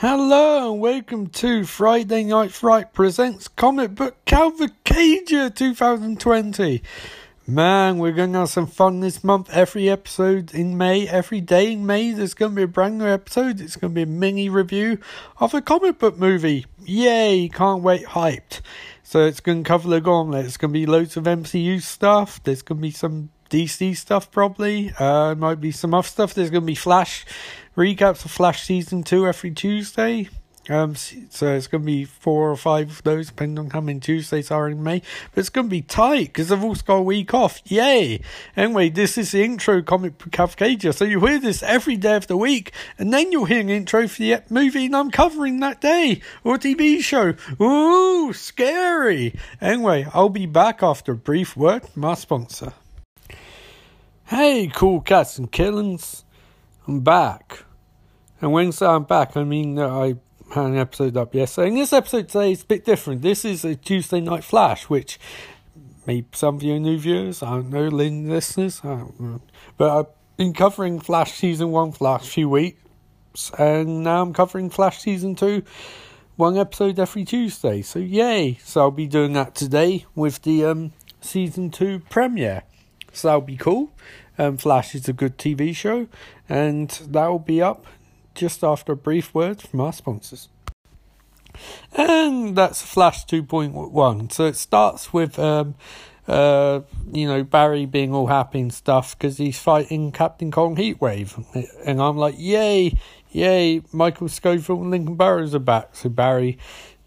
Hello and welcome to Friday Night Fright presents Comic Book Cavalcade 2020. Man, we're going to have some fun this month. Every episode in May, every day in May, there's going to be a brand new episode. It's going to be a mini review of a comic book movie. Yay, can't wait, hyped. So it's going to cover the gauntlet. It's going to be loads of MCU stuff. There's going to be some DC stuff probably. Uh, might be some off stuff. There's going to be Flash recaps of Flash season two every Tuesday. Um, so it's going to be four or five of those, depending on how many Tuesdays are in May. But it's going to be tight because I've also got a week off. Yay! Anyway, this is the intro comic Cavalcade. So you hear this every day of the week, and then you'll hear an intro for the movie and I'm covering that day or TV show. Ooh, scary! Anyway, I'll be back after a brief word from our sponsor. Hey, cool cats and killings. I'm back. And when I'm back, I mean I had an episode up yesterday. And this episode today is a bit different. This is a Tuesday Night Flash, which maybe some of you new viewers, I don't know, listeners, I don't know. But I've been covering Flash Season 1 for last few weeks, and now I'm covering Flash Season 2, one episode every Tuesday. So yay! So I'll be doing that today with the um, Season 2 premiere. So that'll be cool. Um, Flash is a good TV show, and that will be up just after a brief word from our sponsors. And that's Flash 2.1. So it starts with, um, uh, you know, Barry being all happy and stuff because he's fighting Captain Cold Heatwave. And I'm like, yay, yay, Michael Scofield and Lincoln Burrows are back. So Barry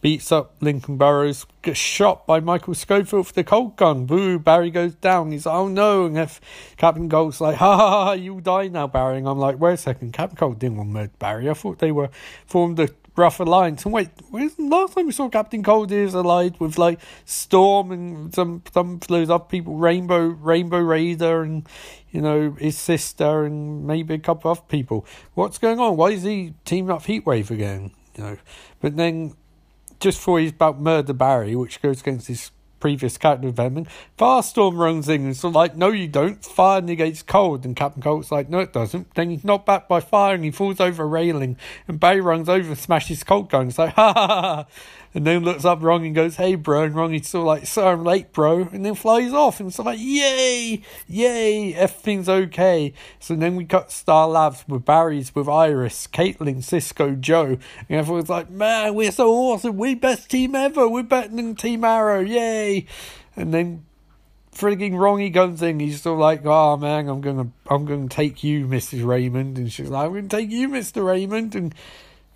beats up Lincoln Burrows, gets shot by Michael Scofield for the cold gun. Boo, Barry goes down. He's like, oh no. And if Captain Cold's like, ha ha ha, you die now, Barry. And I'm like, wait a second, Captain Cold didn't want to murder Barry. I thought they were formed a rough alliance. And wait, last time we saw Captain Cold is allied with like Storm and some some of those other people, Rainbow Rainbow Raider and you know, his sister and maybe a couple of other people. What's going on? Why is he teaming up Heatwave again? You know. But then just for he's about murder Barry, which goes against his previous character development, Firestorm runs in and sort of like, no, you don't. Fire negates cold. And Captain Cold's like, no, it doesn't. Then he's knocked back by fire and he falls over a railing. And Barry runs over and smashes Cold gun. It's like, ha ha ha. And then looks up Wrong and goes, hey, bro. And is sort like, sir, I'm late, bro. And then flies off. And it's like, yay, yay, everything's okay. So then we cut Star Labs with Barry's, with Iris, Caitlin, Cisco, Joe. And everyone's like, man, we're so awesome. We're best team ever. We're better than Team Arrow. Yay. And then frigging wrong he comes in he's still like oh man i'm gonna i'm gonna take you mrs raymond and she's like i'm gonna take you mr raymond and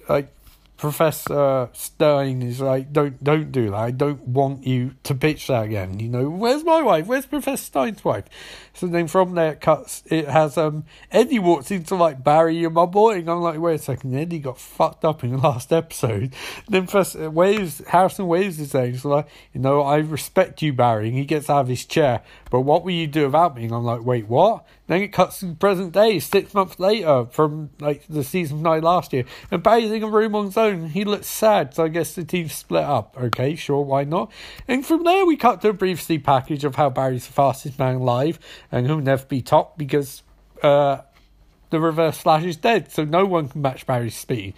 like Professor Stein is like, don't don't do that. I don't want you to pitch that again. You know, where's my wife? Where's Professor Stein's wife? So then from there it cuts. It has um Eddie walks into like Barry, you're my boy, and I'm like, wait a second, Eddie got fucked up in the last episode. And then Professor Wells Harrison Wells is saying, so like, you know, I respect you, Barry, and he gets out of his chair. But what will you do without me? And I'm like, wait, what? Then it cuts to present day, six months later from like the season nine last year, and Barry's in a room on his own. He looks sad, so I guess the team split up. Okay, sure, why not? And from there, we cut to a brief see package of how Barry's the fastest man alive, and he'll never be topped because uh, the Reverse Flash is dead, so no one can match Barry's speed.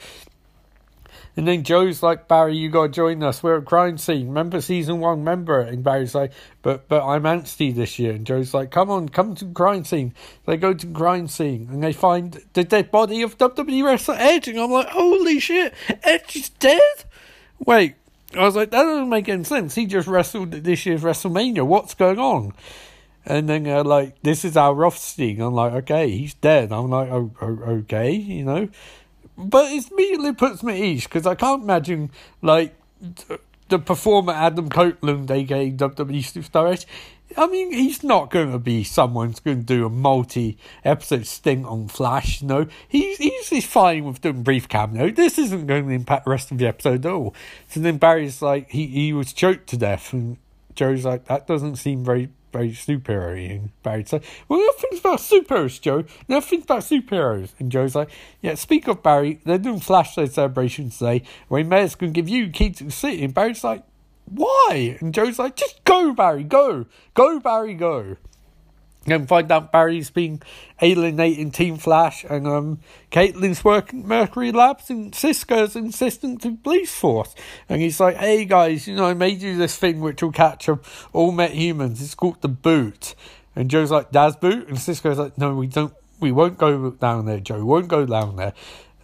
And then Joe's like, Barry, you gotta join us. We're at crime scene. Remember season one? Remember? And Barry's like, but but I'm Anstey this year. And Joe's like, come on, come to crime scene. They go to crime scene and they find the dead body of WWE wrestler Edge. And I'm like, holy shit, Edge is dead. Wait, I was like, that doesn't make any sense. He just wrestled this year's WrestleMania. What's going on? And then uh, like, this is Al Rothstein. I'm like, okay, he's dead. I'm like, oh, oh okay, you know. But it immediately puts me at ease because I can't imagine like the performer Adam Copeland, aka WWE Superstar. I mean, he's not going to be someone who's going to do a multi-episode stint on Flash. No, he's he's fine with doing brief cameo. This isn't going to impact the rest of the episode at all. So then Barry's like, he he was choked to death, and Joe's like, that doesn't seem very very superhero Barry said, Well, nothing's about superheroes, Joe. Nothing's about superheroes. And Joe's like, Yeah, speak of Barry, they're doing Flash Day celebrations today. Wayne Mayor's going to give you key to the city. And Barry's like, Why? And Joe's like, Just go, Barry, go. Go, Barry, go. Then find out Barry's been alienating Team Flash, and um, Caitlin's working Mercury Labs, and Cisco's assistant to police force. And he's like, "Hey guys, you know, I made you this thing which will catch up all met humans. It's called the Boot." And Joe's like, "Das Boot," and Cisco's like, "No, we don't. We won't go down there, Joe. We won't go down there."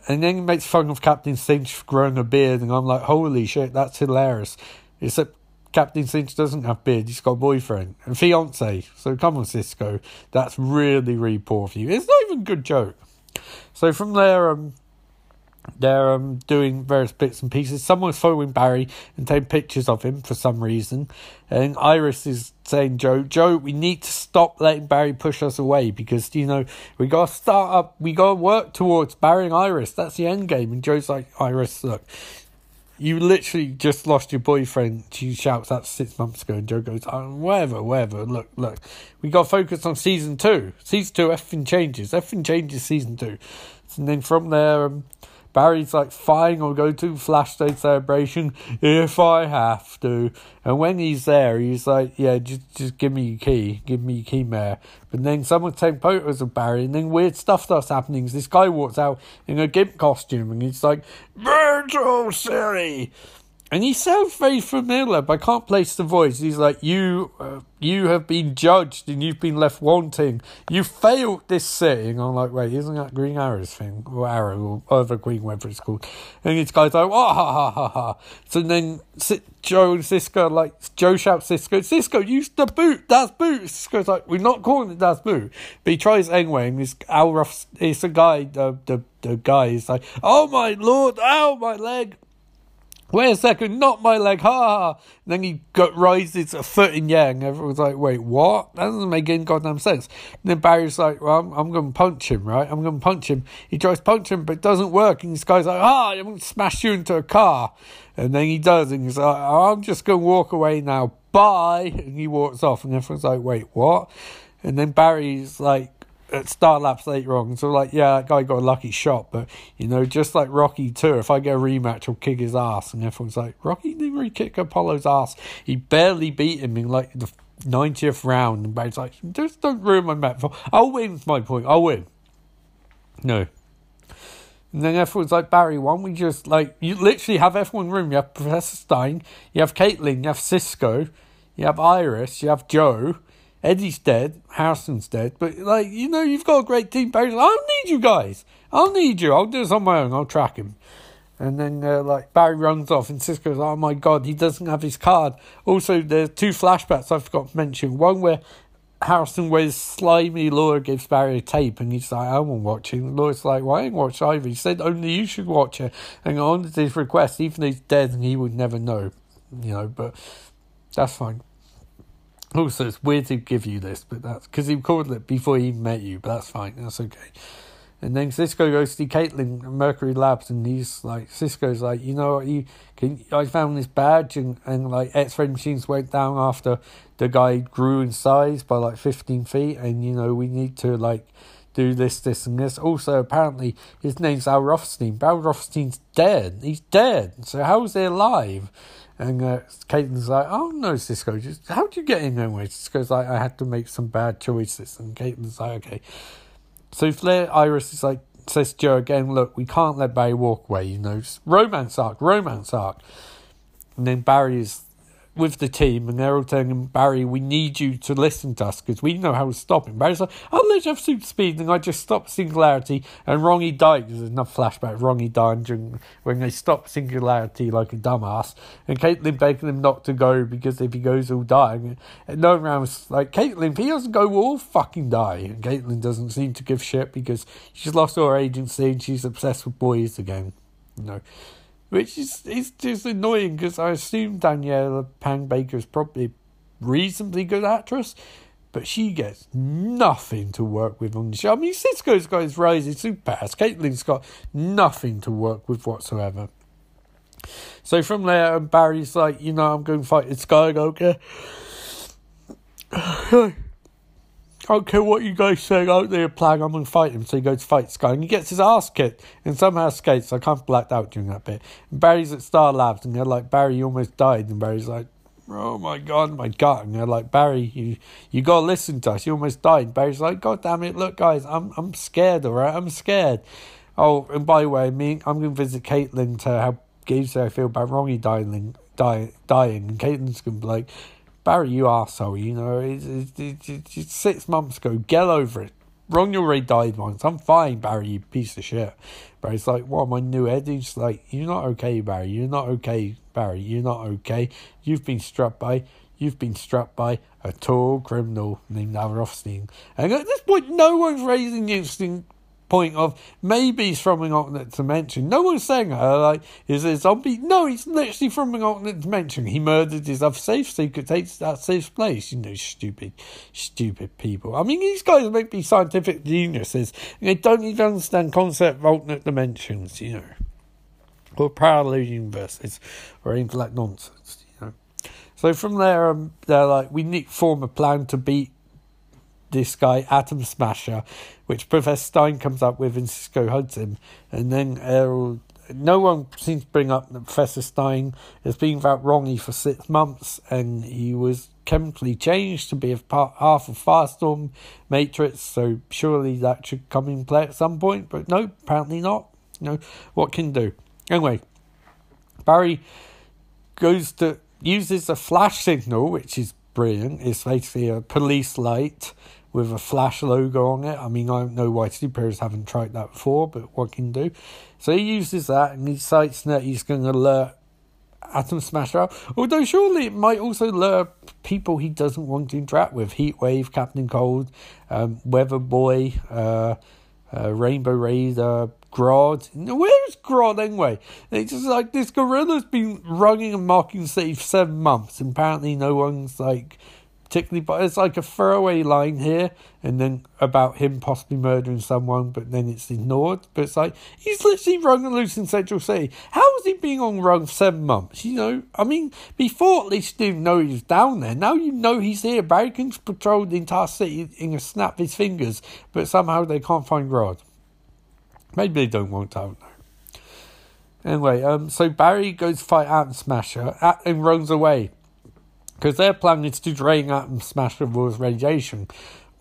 And then he makes fun of Captain Singh growing a beard, and I'm like, "Holy shit, that's hilarious!" Except Captain Singh doesn't have beard, he's got a boyfriend and fiance. So come on, Cisco. That's really, really poor for you. It's not even a good joke. So from there, um, they're um, doing various bits and pieces. Someone's following Barry and taking pictures of him for some reason. And Iris is saying, Joe, Joe, we need to stop letting Barry push us away because, you know, we got to start up, we got to work towards Barry and Iris. That's the end game. And Joe's like, Iris, look, you literally just lost your boyfriend. She shouts out six months ago, and Joe goes, oh, whatever, whatever. Look, look, we got to focus on season two. Season two, everything changes. Everything changes season two. And then from there, um, Barry's like, fine, I'll go to Flash Day celebration if I have to. And when he's there, he's like, yeah, just just give me your key, give me your key, mayor. But then someone's taking photos of Barry, and then weird stuff starts happening. This guy walks out in a gimp costume, and he's like, Virgil City! And he sounds very familiar, but I can't place the voice. He's like, "You, uh, you have been judged, and you've been left wanting. You failed this city." And I'm like, "Wait, isn't that Green Arrow's thing, or Arrow, or other Green, whatever it's called?" And this guy's like, "Oh, ha ha ha ha!" So then Joe and Cisco, like Joe shouts, "Cisco, Cisco, use the boot. That's boot." Cisco's like, "We're not calling it that's boot," but he tries anyway. And this Al Ruff, it's the guy, the the the guy is like, "Oh my lord, ow, my leg." Wait a second, not my leg, ha ha. Then he got rises a foot in yang. Everyone's like, wait, what? That doesn't make any goddamn sense. And then Barry's like, well, I'm, I'm going to punch him, right? I'm going to punch him. He tries to punch him, but it doesn't work. And this guy's like, ah, I'm going to smash you into a car. And then he does, and he's like, I'm just going to walk away now. Bye. And he walks off, and everyone's like, wait, what? And then Barry's like, at Star Labs later on. So like, yeah, that guy got a lucky shot, but you know, just like Rocky too, if I get a rematch, I'll kick his ass. And everyone's like, Rocky didn't really kick Apollo's ass. He barely beat him in like the 90th round. And it's like, just don't ruin my metaphor. I'll win. My point. I'll win. No. And then everyone's like, Barry, why don't we just, like, you literally have everyone in the room. You have Professor Stein, you have Caitlin, you have Cisco, you have Iris, you have Joe, Eddie's dead, Harrison's dead, but like you know, you've got a great team. Barry's like, I don't need you guys. I'll need you. I'll do this on my own. I'll track him. And then uh, like Barry runs off, and Cisco's "Oh my god, he doesn't have his card." Also, there's two flashbacks I forgot to mention. One where Harrison wears slimy Laura gives Barry a tape and he's like, I won't watch it. And Laura's like, Well, I ain't watch either. He said only you should watch it. And on his request, even though he's dead and he would never know. You know, but that's fine. Also, it's weird to give you this, but that's because he called it before he met you, but that's fine. That's okay. And then Cisco goes to Caitlin Mercury Labs, and he's like, Cisco's like, you know what, you can. I found this badge, and, and like X ray machines went down after the guy grew in size by like 15 feet, and you know, we need to like do this, this, and this. Also, apparently, his name's Al Rothstein. Al Rothstein's dead. He's dead. So, how is he alive? And uh, Caitlin's like, oh no, Cisco, just how'd you get in there? anyway? Cisco's like, I had to make some bad choices. And Caitlin's like, okay. So Flair Iris is like, says Joe again, look, we can't let Barry walk away, you know, romance arc, romance arc. And then Barry is with the team, and they're all telling him, Barry, we need you to listen to us because we know how to stop him. Barry's like, oh, I'll let you have super speed, and I just stop Singularity, and Ronnie died. There's enough flashback. Ronnie died during, when they stop Singularity like a dumbass, and Caitlin begging him not to go because if he goes, he'll die. And no one was like, Caitlin, if he doesn't go, we'll all fucking die. And Caitlin doesn't seem to give shit because she's lost all her agency and she's obsessed with boys again. You know which is is just annoying because I assume Daniela Pang Baker is probably reasonably good actress, but she gets nothing to work with on the show. I mean, Cisco's got his rising superpowers. Caitlin's got nothing to work with whatsoever. So from there, Barry's like, you know, I'm going to fight this guy. I don't care what you guys say out there, Plag, I'm going to fight him. So he goes to fight Sky and he gets his ass kicked and somehow escapes. I kind of blacked out during that bit. And Barry's at Star Labs and they're like, Barry, you almost died. And Barry's like, oh my god, my gut. And they're like, Barry, you you gotta listen to us. You almost died. And Barry's like, God damn it, look guys, I'm I'm scared, alright? I'm scared. Oh, and by the way, me I'm gonna visit Caitlin to help gauge how I feel about Ronnie dying die, dying and Caitlin's gonna be like, Barry, you arsehole, you know, it's, it's, it's, it's six months ago, get over it. Ronnie already died once. I'm fine, Barry, you piece of shit. Barry's like, what, my new head? He's like, you're not okay, Barry. You're not okay, Barry. You're not okay. You've been struck by, you've been struck by a tall criminal named Rothstein. And at this point, no one's raising the point of maybe he's from an alternate dimension. No one's saying, uh, like, is a zombie? No, he's literally from an alternate dimension. He murdered his other safe so he could take that safe place. You know, stupid, stupid people. I mean, these guys might be scientific geniuses they don't even understand concept of alternate dimensions, you know, or parallel universes or anything like nonsense, you know. So from there, um, they're like, we need form a plan to beat this guy, Atom Smasher, which Professor Stein comes up with and Cisco hugs him. And then Errol, no one seems to bring up that Professor Stein has been without Ronnie for six months and he was chemically changed to be a part, half of Firestorm Matrix, so surely that should come in play at some point, but no, apparently not. No, what can do? Anyway, Barry goes to uses a flash signal, which is brilliant. It's basically a police light with a flash logo on it. I mean, I don't know why superheroes haven't tried that before, but what can do? So he uses that and he cites that he's going to alert Atom Smasher out. Although surely it might also lure people he doesn't want to interact with. Heatwave, Captain Cold, um, Weather Boy, uh, uh, Rainbow Raider, Grodd. Where's Grodd anyway? It's just like this gorilla's been running and mocking the City for seven months. And apparently no one's like particularly, but it's like a throwaway line here, and then about him possibly murdering someone, but then it's ignored. But it's like he's literally rung loose in Central City. How has he been on run for seven months? You know, I mean, before at least you didn't know he was down there. Now you know he's here. Barry King's patrolled the entire city in a snap of his fingers, but somehow they can't find Grodd. Maybe they don't want to. I don't know. Anyway, um, so Barry goes fight Atom Smasher and runs away because their plan is to drain out and smash the world's radiation.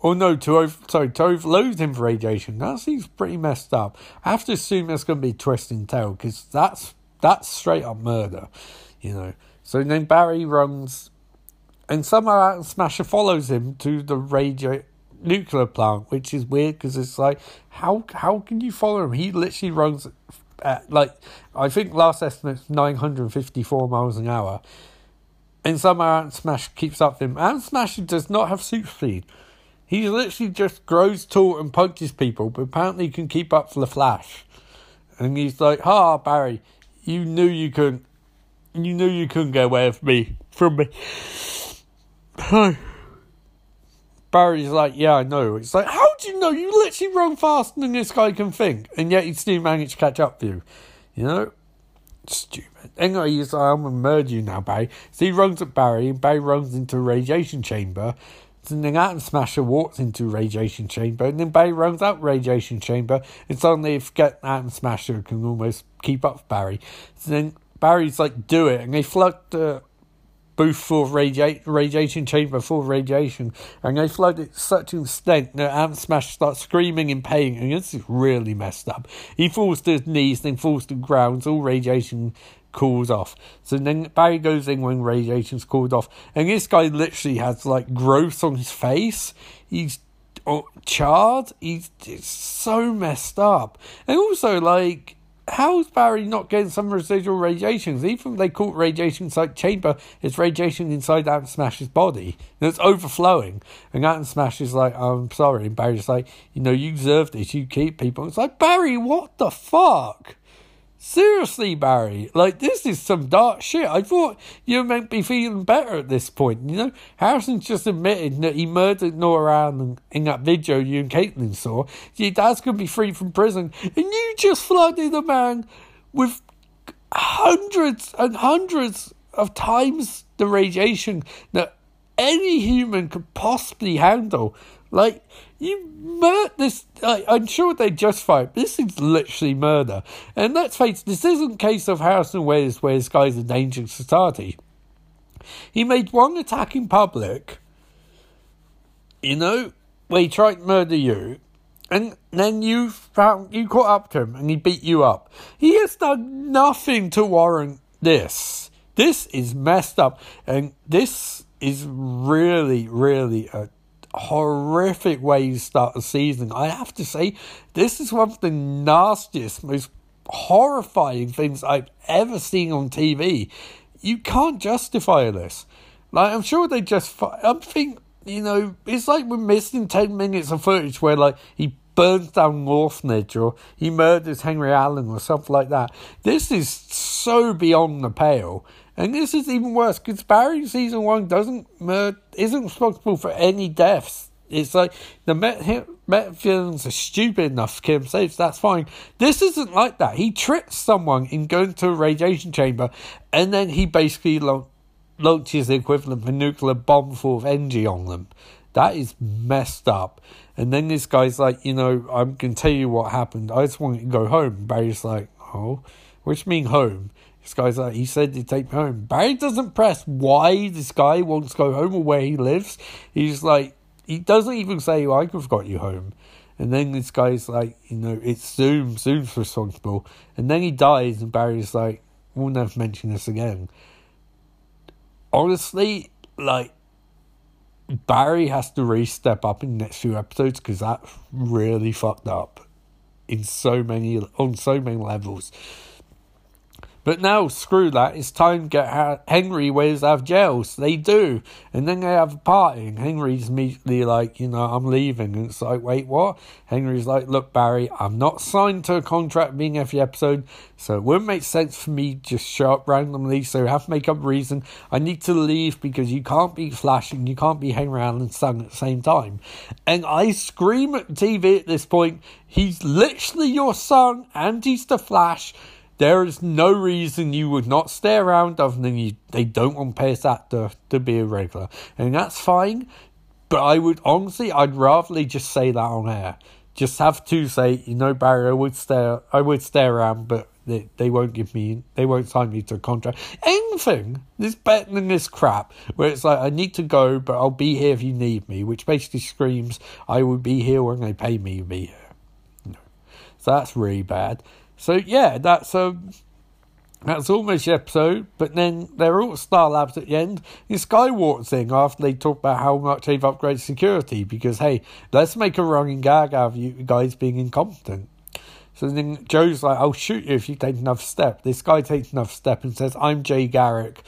Or oh, no, to over, sorry, to overload him for radiation. That seems pretty messed up. I have to assume that's going to be twisting tail because that's that's straight up murder, you know. So then Barry runs, and somehow Smasher follows him to the radio nuclear plant, which is weird because it's like how how can you follow him? He literally runs at like I think last estimate nine hundred fifty four miles an hour and somehow Atom Smash keeps up with him. Atom Smash does not have super speed. He literally just grows tall and punches people, but apparently he can keep up for the Flash. And he's like, "Ha, Barry, you knew you couldn't. You knew you couldn't get away with me from me." Barry's like, "Yeah, I know." It's like, "How do you know? You literally run faster than this guy can think, and yet he still managed to catch up with you." You know, stupid. Like, I'm gonna murder you now, Barry. So he runs at Barry, and Barry runs into a radiation chamber. And then Atom Smasher walks into radiation chamber, and then Barry runs out radiation chamber, and suddenly forget Atom Smasher can almost keep up with Barry. So then Barry's like, do it, and they flood the booth full of radia- radiation chamber full of radiation, and they flood it such an extent that Atom Smasher starts screaming in pain, and this is really messed up. He falls to his knees, then falls to the ground, all radiation cools off. So then Barry goes in when radiation's cooled off. And this guy literally has like growths on his face. He's oh, charred. He's so messed up. And also, like, how's Barry not getting some residual radiations? Even they caught radiation inside chamber, it's radiation inside Atom Smasher's body. And it's overflowing. And Atom Smasher's like, I'm sorry. And Barry's like, you know, you deserve this. You keep people. It's like, Barry, what the fuck? Seriously, Barry, like this is some dark shit. I thought you meant be feeling better at this point. You know, Harrison's just admitted that he murdered Nora Allen in that video you and Caitlin saw. Your dad's gonna be free from prison, and you just flooded a man with hundreds and hundreds of times the radiation that any human could possibly handle. Like, you murder this. I, I'm sure they justify it. This is literally murder. And let's face it, this isn't a case of Harrison Wells where this guy's a danger to society. He made one attack in public, you know, where he tried to murder you, and then you found you caught up to him and he beat you up. He has done nothing to warrant this. This is messed up, and this is really, really a horrific way you start a season. I have to say, this is one of the nastiest, most horrifying things I've ever seen on TV. You can't justify this. Like, I'm sure they just. I think, you know, it's like we're missing 10 minutes of footage where, like, he burns down an or he murders Henry Allen or something like that. This is so beyond the pale. And this is even worse Barry season one doesn't mur- isn't responsible for any deaths. It's like the Met, Met villains are stupid enough to kill themselves. That's fine. This isn't like that. He tricks someone in going to a radiation chamber, and then he basically lo- launches the equivalent of a nuclear bomb full of energy on them. That is messed up. And then this guy's like, you know, I'm gonna tell you what happened. I just want to go home. Barry's like, oh, which mean home? This guy's like, he said to take me home. Barry doesn't press why this guy wants to go home or where he lives. He's like, he doesn't even say, well, I could have got you home. And then this guy's like, you know, it's Zoom, Zoom's responsible. And then he dies, and Barry's like, we'll never mention this again. Honestly, like, Barry has to really step up in the next few episodes because that's really fucked up in so many on so many levels. But now, screw that. It's time to get Henry ways out of jail. So they do. And then they have a party. And Henry's immediately like, you know, I'm leaving. And it's like, wait, what? Henry's like, look, Barry, I'm not signed to a contract being every episode. So it wouldn't make sense for me to just show up randomly. So I have to make up a reason. I need to leave because you can't be Flash and you can't be Henry Allen's son at the same time. And I scream at TV at this point. He's literally your son and he's the Flash there is no reason you would not stay around other than you, they don't want Pace Actor to be a regular. And that's fine. But I would honestly, I'd rather just say that on air. Just have to say, you know, Barry, I would stay, I would stay around, but they, they won't give me, they won't sign me to a contract. Anything is better than this crap where it's like, I need to go, but I'll be here if you need me, which basically screams, I will be here when they pay me to be here. No. So that's really bad. So yeah, that's um, that's almost the episode. But then they're all Star Labs at the end. The Skywalker thing after they talk about how much they've upgraded security because hey, let's make a running gag out of you guys being incompetent. So then Joe's like, I'll shoot you if you take another step. This guy takes another step and says, I'm Jay Garrick.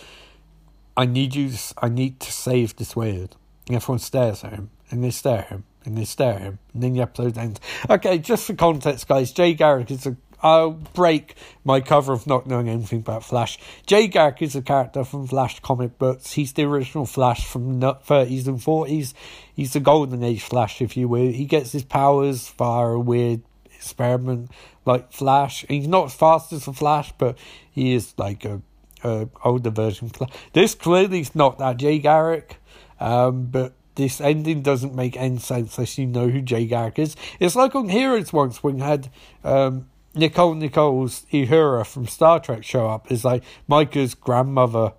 I need you. I need to save this world. And everyone stares at him, and they stare at him, and they stare at him, and then the episode ends. Okay, just for context, guys, Jay Garrick is a I'll break my cover of not knowing anything about Flash. Jay Garrick is a character from Flash comic books. He's the original Flash from the 30s and 40s. He's the Golden Age Flash, if you will. He gets his powers via a weird experiment like Flash. He's not as fast as the Flash, but he is like a, a older version. This clearly is not that Jay Garrick, um, but this ending doesn't make any sense unless you know who Jay Garrick is. It's like on Heroes once when you had um, Nichelle Nichols Uhura from Star Trek show up is like Micah's grandmother,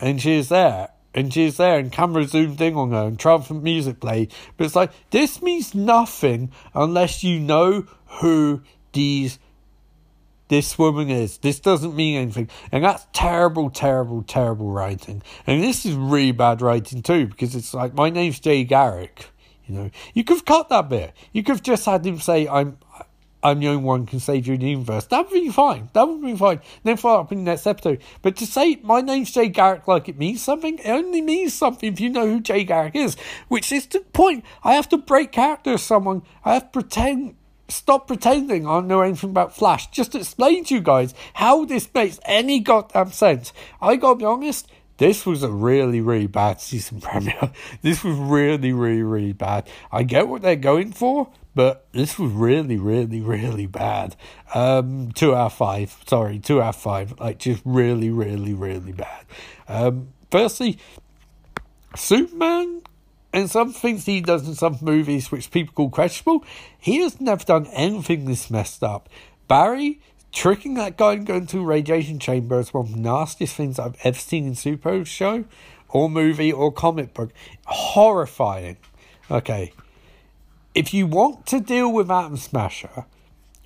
and she's there, and she's there, and camera zoomed in on her, and triumphant music played. But it's like this means nothing unless you know who these this woman is. This doesn't mean anything, and that's terrible, terrible, terrible writing. And this is really bad writing too, because it's like my name's Jay Garrick. You know, you could have cut that bit. You could have just had him say, "I'm." I'm the only one who can save you in the universe. That would be fine. That would be fine. Then follow up in the next episode. But to say my name's Jay Garrick like it means something, it only means something if you know who Jay Garrick is. Which is the point. I have to break character as someone. I have to pretend stop pretending I know anything about Flash. Just explain to you guys how this makes any goddamn sense. I gotta be honest, this was a really, really bad season premiere. This was really, really, really bad. I get what they're going for, but this was really, really, really bad. Um, two out of five. Sorry, two out of five. Like just really, really, really bad. Um, firstly, Superman and some things he does in some movies which people call questionable, he has never done anything this messed up. Barry tricking that guy and going to a radiation chamber is one of the nastiest things I've ever seen in super show, or movie, or comic book. Horrifying. Okay. If you want to deal with Atom Smasher,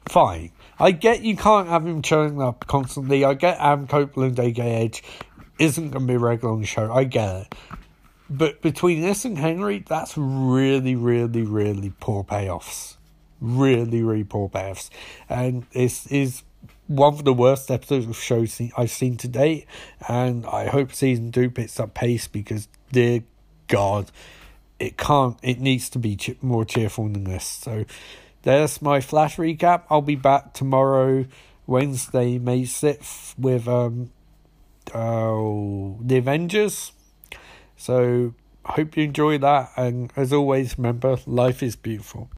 fine. I get you can't have him churning up constantly. I get Adam Copeland, aka Edge, isn't going to be regular on the show. I get it. But between this and Henry, that's really, really, really poor payoffs. Really, really poor payoffs. And this is one of the worst episodes of shows I've seen to date. And I hope season two picks up pace because, dear God, it can't, it needs to be more cheerful than this. So there's my flash recap. I'll be back tomorrow, Wednesday, May 6th, with um, uh, The Avengers. So, hope you enjoy that. And as always, remember, life is beautiful.